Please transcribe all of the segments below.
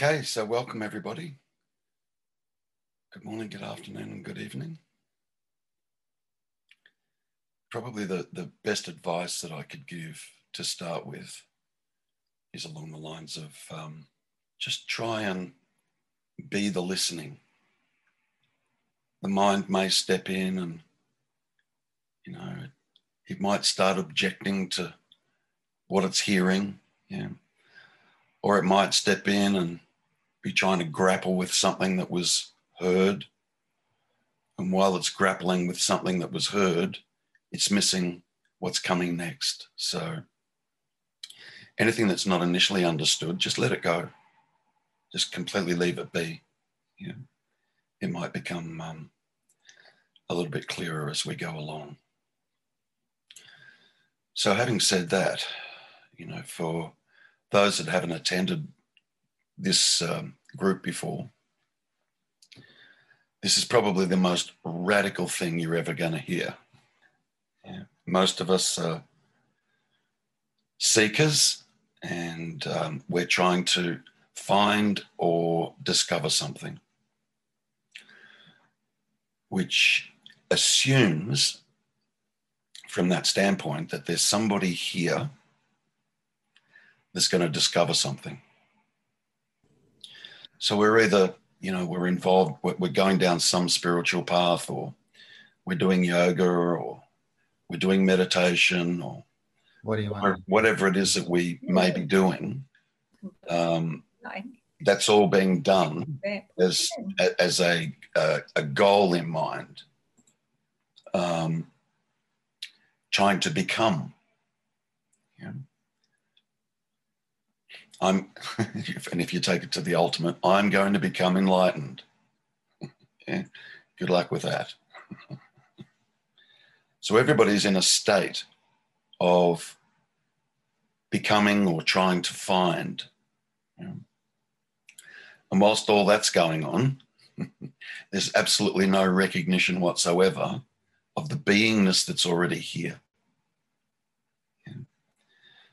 Okay, so welcome everybody. Good morning, good afternoon, and good evening. Probably the, the best advice that I could give to start with is along the lines of um, just try and be the listening. The mind may step in and, you know, it might start objecting to what it's hearing. Yeah or it might step in and be trying to grapple with something that was heard. And while it's grappling with something that was heard, it's missing what's coming next. So anything that's not initially understood, just let it go. Just completely leave it be. Know, it might become um, a little bit clearer as we go along. So, having said that, you know, for those that haven't attended this um, group before, this is probably the most radical thing you're ever going to hear. Yeah. Most of us are seekers and um, we're trying to find or discover something, which assumes from that standpoint that there's somebody here that's going to discover something. So we're either, you know, we're involved, we're going down some spiritual path, or we're doing yoga, or we're doing meditation, or what do you want? whatever it is that we may be doing. Um, that's all being done as as a a, a goal in mind, um, trying to become. Yeah. I'm, and if you take it to the ultimate, I'm going to become enlightened. yeah. Good luck with that. so everybody's in a state of becoming or trying to find. Yeah. And whilst all that's going on, there's absolutely no recognition whatsoever of the beingness that's already here.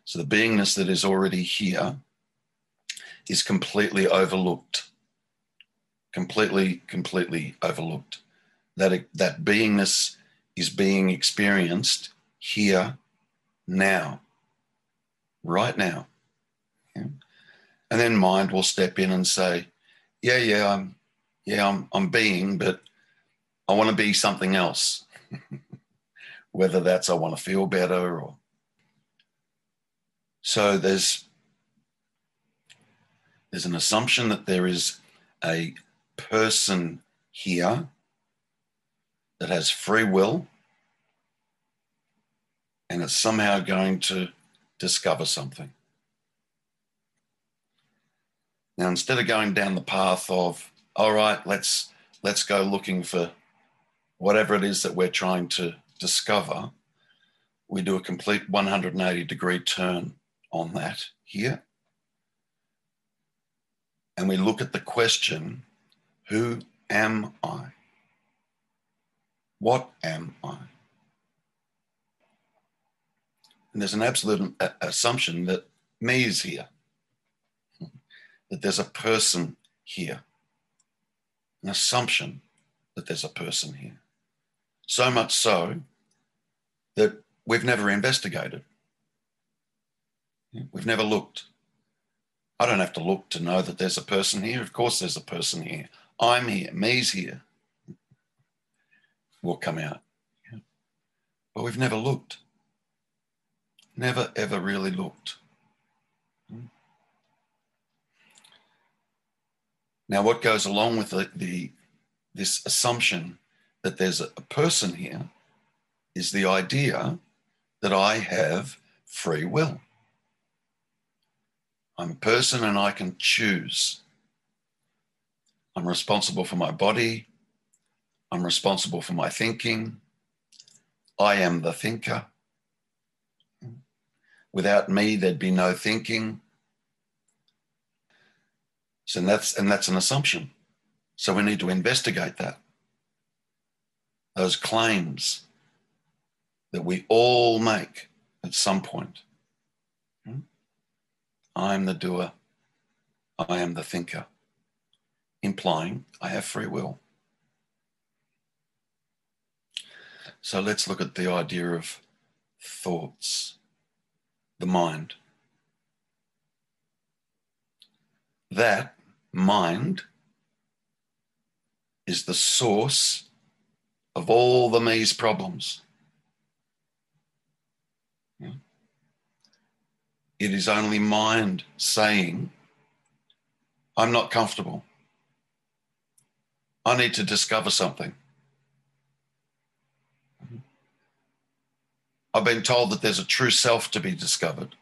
So the beingness that is already here is completely overlooked. Completely, completely overlooked. That, that beingness is being experienced here, now, right now. Yeah. And then mind will step in and say, Yeah, yeah, I'm yeah, I'm I'm being, but I want to be something else. Whether that's I want to feel better or so there's there's an assumption that there is a person here that has free will and is somehow going to discover something. Now, instead of going down the path of, all right, let's let's go looking for whatever it is that we're trying to discover, we do a complete 180 degree turn on that here and we look at the question Who am I? What am I? And there's an absolute uh, assumption that me is here, that there's a person here, an assumption that there's a person here. So much so that we've never investigated, we've never looked. I don't have to look to know that there's a person here. Of course, there's a person here. I'm here. Me's here. Will come out. But we've never looked. Never, ever really looked. Hmm. Now, what goes along with the, the this assumption that there's a person here is the idea that I have free will. I'm a person and I can choose. I'm responsible for my body. I'm responsible for my thinking. I am the thinker. Without me, there'd be no thinking. So that's and that's an assumption. So we need to investigate that. Those claims that we all make at some point. I'm the doer. I am the thinker, implying I have free will. So let's look at the idea of thoughts, the mind. That mind is the source of all the me's problems. It is only mind saying, I'm not comfortable. I need to discover something. I've been told that there's a true self to be discovered.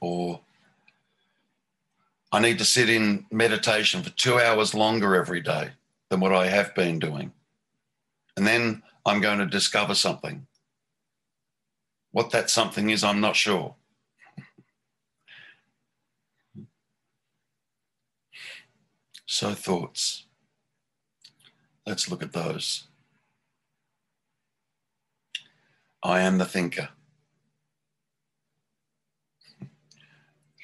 Or I need to sit in meditation for two hours longer every day than what I have been doing. And then I'm going to discover something. What that something is, I'm not sure. So, thoughts. Let's look at those. I am the thinker.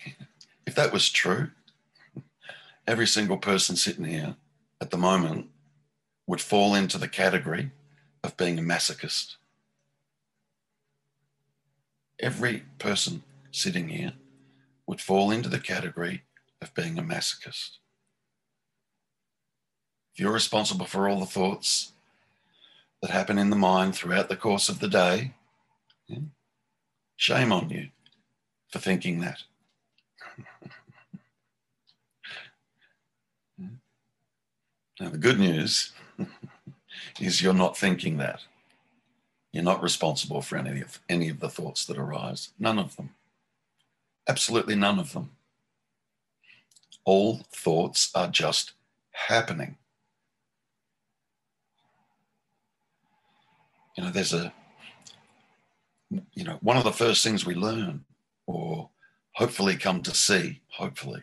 If that was true, every single person sitting here at the moment would fall into the category of being a masochist. Every person sitting here would fall into the category of being a masochist. If you're responsible for all the thoughts that happen in the mind throughout the course of the day, yeah, shame on you for thinking that. now, the good news is you're not thinking that. You're not responsible for any of, any of the thoughts that arise. None of them. Absolutely none of them. All thoughts are just happening. You know, there's a, you know, one of the first things we learn or hopefully come to see, hopefully,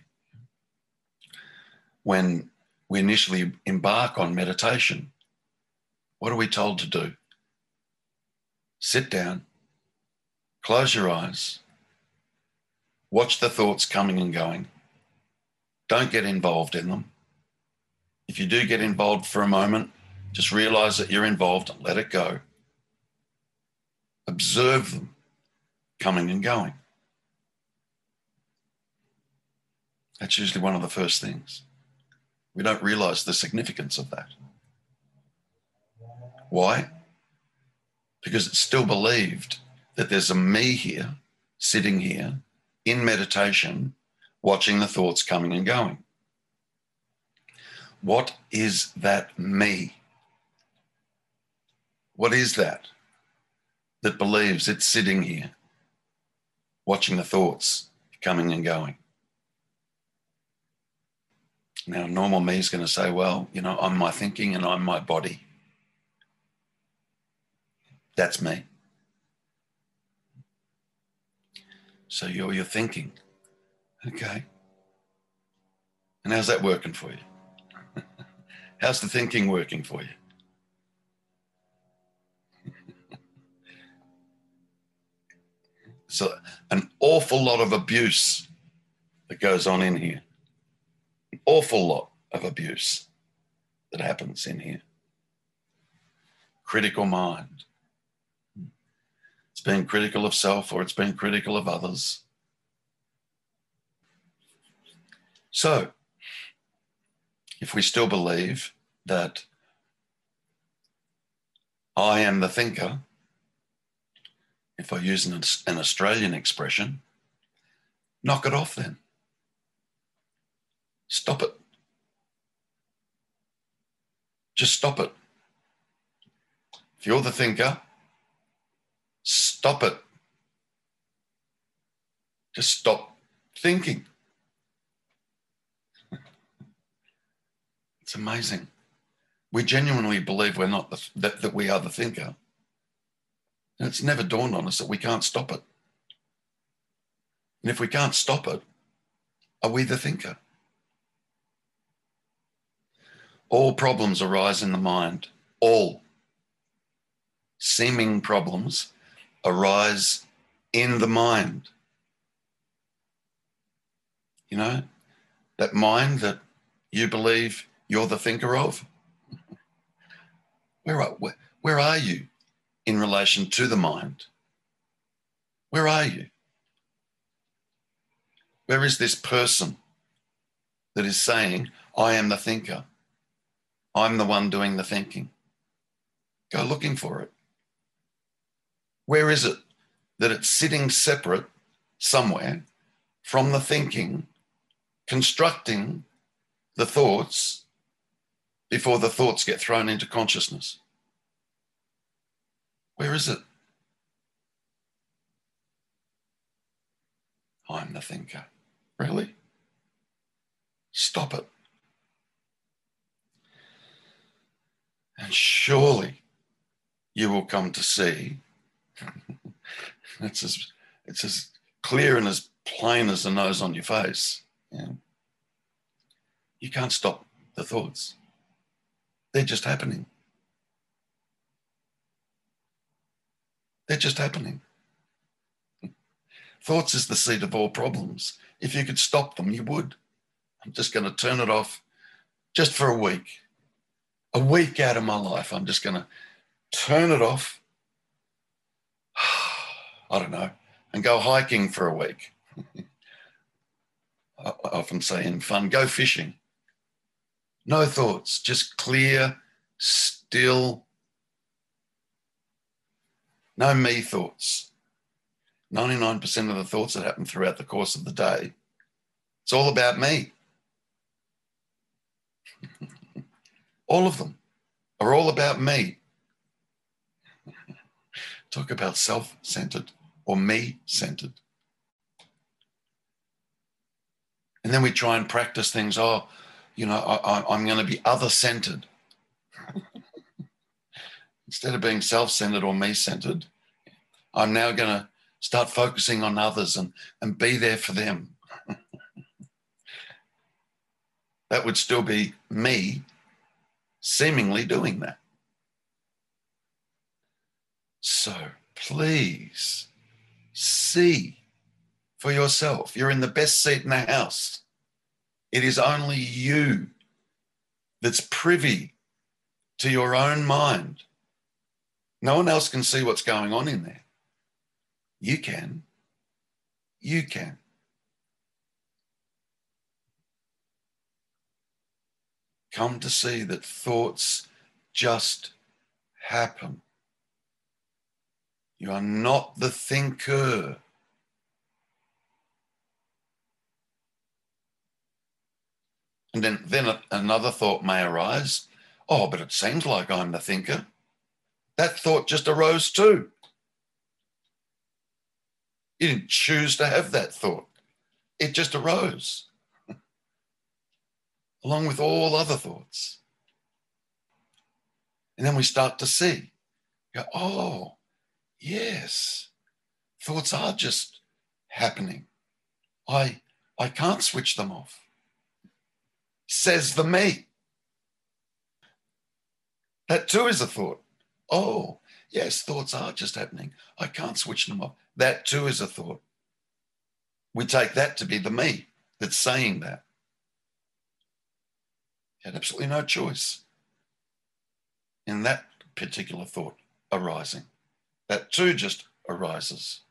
when we initially embark on meditation, what are we told to do? Sit down, close your eyes, watch the thoughts coming and going. Don't get involved in them. If you do get involved for a moment, just realize that you're involved and let it go. Observe them coming and going. That's usually one of the first things. We don't realize the significance of that. Why? Because it's still believed that there's a me here, sitting here in meditation, watching the thoughts coming and going. What is that me? What is that that believes it's sitting here, watching the thoughts coming and going? Now, normal me is going to say, well, you know, I'm my thinking and I'm my body. That's me. So you're your thinking. Okay. And how's that working for you? how's the thinking working for you? so an awful lot of abuse that goes on in here. An awful lot of abuse that happens in here. Critical mind. Been critical of self or it's been critical of others. So, if we still believe that I am the thinker, if I use an, an Australian expression, knock it off then. Stop it. Just stop it. If you're the thinker, Stop it. Just stop thinking. It's amazing. We genuinely believe we're not the, that, that we are the thinker. And it's never dawned on us that we can't stop it. And if we can't stop it, are we the thinker? All problems arise in the mind. All seeming problems arise in the mind. You know, that mind that you believe you're the thinker of? Where are, where, where are you in relation to the mind? Where are you? Where is this person that is saying, I am the thinker? I'm the one doing the thinking. Go looking for it. Where is it that it's sitting separate somewhere from the thinking, constructing the thoughts before the thoughts get thrown into consciousness? Where is it? I'm the thinker. Really? Stop it. And surely you will come to see it's as it's as clear and as plain as the nose on your face. Yeah. You can't stop the thoughts. They're just happening. They're just happening. Thoughts is the seat of all problems. If you could stop them, you would. I'm just going to turn it off just for a week. A week out of my life, I'm just going to turn it off. I don't know, and go hiking for a week. I often say in fun, go fishing. No thoughts, just clear, still, no me thoughts. 99% of the thoughts that happen throughout the course of the day, it's all about me. all of them are all about me. Talk about self centered or me centered. And then we try and practice things. Oh, you know, I, am going to be other centered. Instead of being self centered or me centered, I'm now going to start focusing on others and, and be there for them. that would still be me seemingly doing that. So please see for yourself. You're in the best seat in the house. It is only you that's privy to your own mind. No one else can see what's going on in there. You can. You can. Come to see that thoughts just happen. You are not the thinker. And then, then another thought may arise. Oh, but it seems like I'm the thinker. That thought just arose too. You didn't choose to have that thought, it just arose, along with all other thoughts. And then we start to see, go, oh, yes, thoughts are just happening. I, I can't switch them off. Says the me. That too is a thought. Oh, yes, thoughts are just happening. I can't switch them off. That too is a thought. We take that to be the me that's saying that. Had absolutely no choice in that particular thought arising. That too just arises.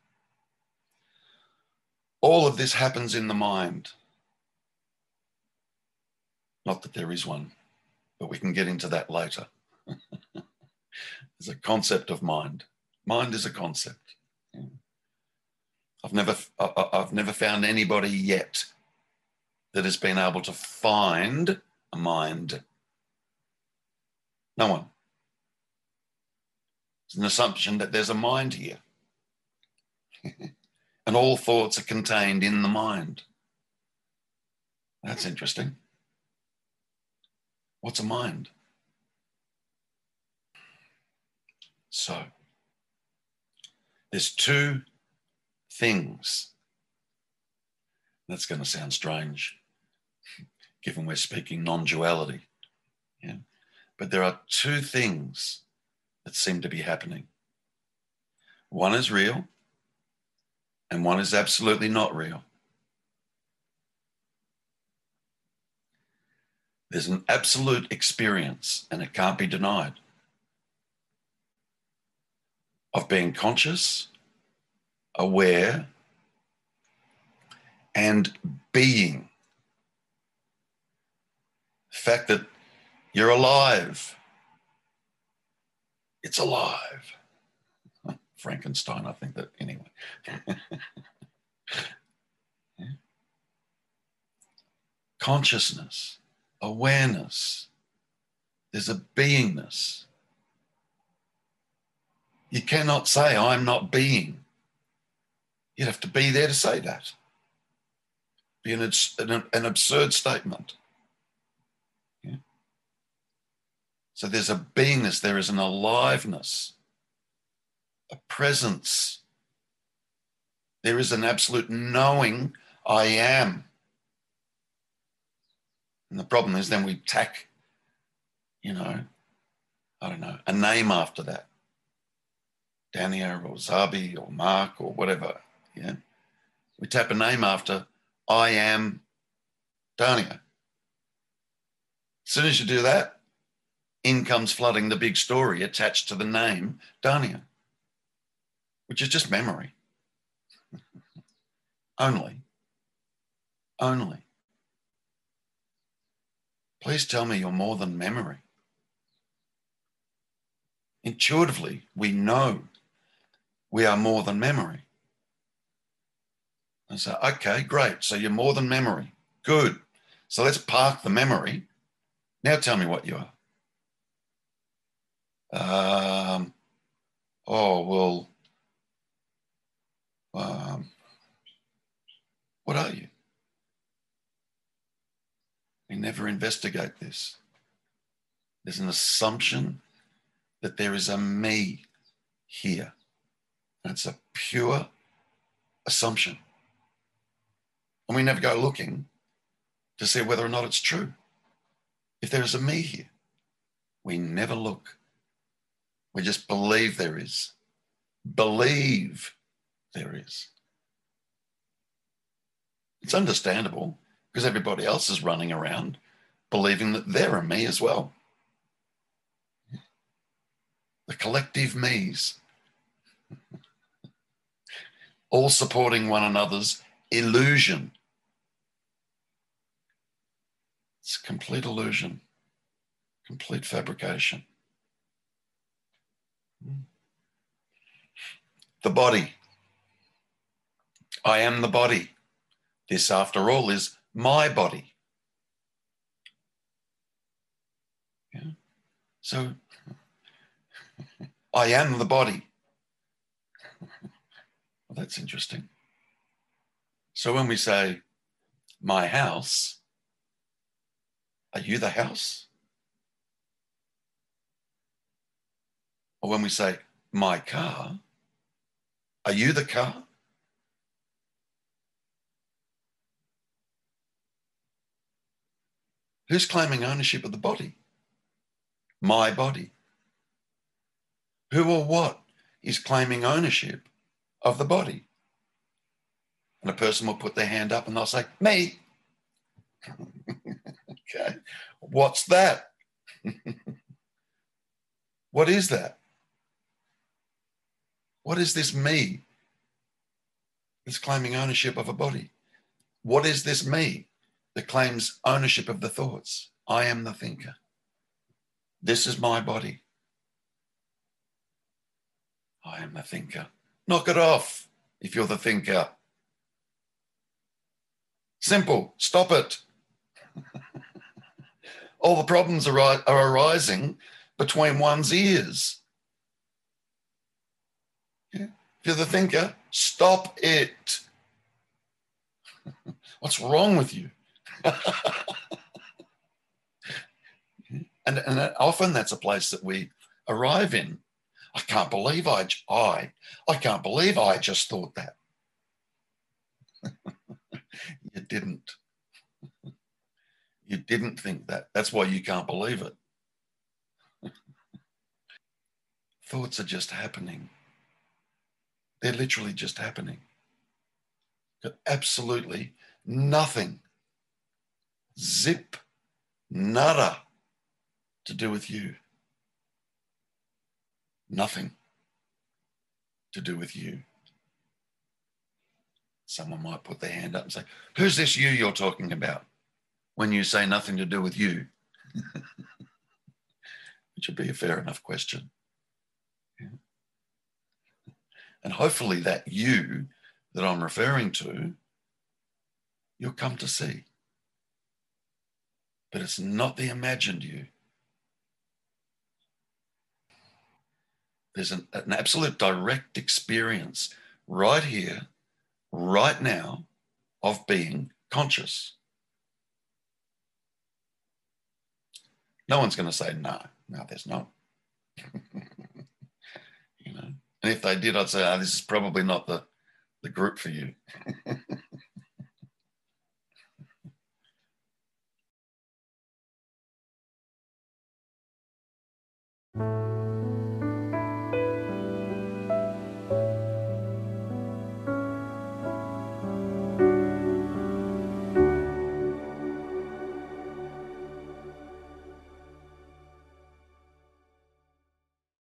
All of this happens in the mind. Not that there is one, but we can get into that later. There's a concept of mind. Mind is a concept. I've never, I've never found anybody yet that has been able to find a mind. No one. It's an assumption that there's a mind here. and all thoughts are contained in the mind. That's interesting. What's a mind? So, there's two things. That's going to sound strange, given we're speaking non duality. Yeah? But there are two things that seem to be happening one is real, and one is absolutely not real. There's an absolute experience, and it can't be denied, of being conscious, aware, and being. The fact that you're alive, it's alive. Frankenstein, I think that anyway. Consciousness, awareness, there's a beingness. You cannot say, I'm not being. You'd have to be there to say that. Be an, an, an absurd statement. Yeah. So there's a beingness, there is an aliveness, a presence. There is an absolute knowing I am. And the problem is then we tack, you know, I don't know, a name after that. Dania or Zabi or Mark or whatever. Yeah. We tap a name after I am Dania. As soon as you do that, in comes flooding the big story attached to the name Dania, which is just memory. Only. Only. Please tell me you're more than memory. Intuitively, we know we are more than memory. And so, okay, great. So you're more than memory. Good. So let's park the memory. Now tell me what you are. Um, oh, well, um, what are you? We never investigate this. There's an assumption that there is a me here. And it's a pure assumption. And we never go looking to see whether or not it's true. If there is a me here, we never look. We just believe there is. Believe there is. It's understandable because everybody else is running around believing that they're a me as well. The collective me's, all supporting one another's illusion. It's complete illusion, complete fabrication. The body. I am the body. This, after all, is my body. Yeah. So I am the body. well, that's interesting. So when we say my house, are you the house? Or when we say my car, are you the car? Who's claiming ownership of the body? My body. Who or what is claiming ownership of the body? And a person will put their hand up and they'll say, Me. okay. What's that? what is that? What is this me that's claiming ownership of a body? What is this me that claims ownership of the thoughts. I am the thinker. This is my body. I am the thinker. Knock it off if you're the thinker. Simple. Stop it. All the problems are, are arising between one's ears. You're the thinker, stop it. What's wrong with you? and, and often that's a place that we arrive in. I can't believe I, I, I can't believe I just thought that. you didn't. You didn't think that. That's why you can't believe it. Thoughts are just happening. They're literally just happening. Got absolutely nothing zip, Nada to do with you. Nothing to do with you. Someone might put their hand up and say, Who's this you you're talking about? When you say nothing to do with you, which would be a fair enough question. Yeah. And hopefully, that you that I'm referring to, you'll come to see. But it's not the imagined you. There's an, an absolute direct experience right here, right now, of being conscious. No one's going to say, no, no, there's not. you know, and if they did, I'd say, oh, this is probably not the, the group for you.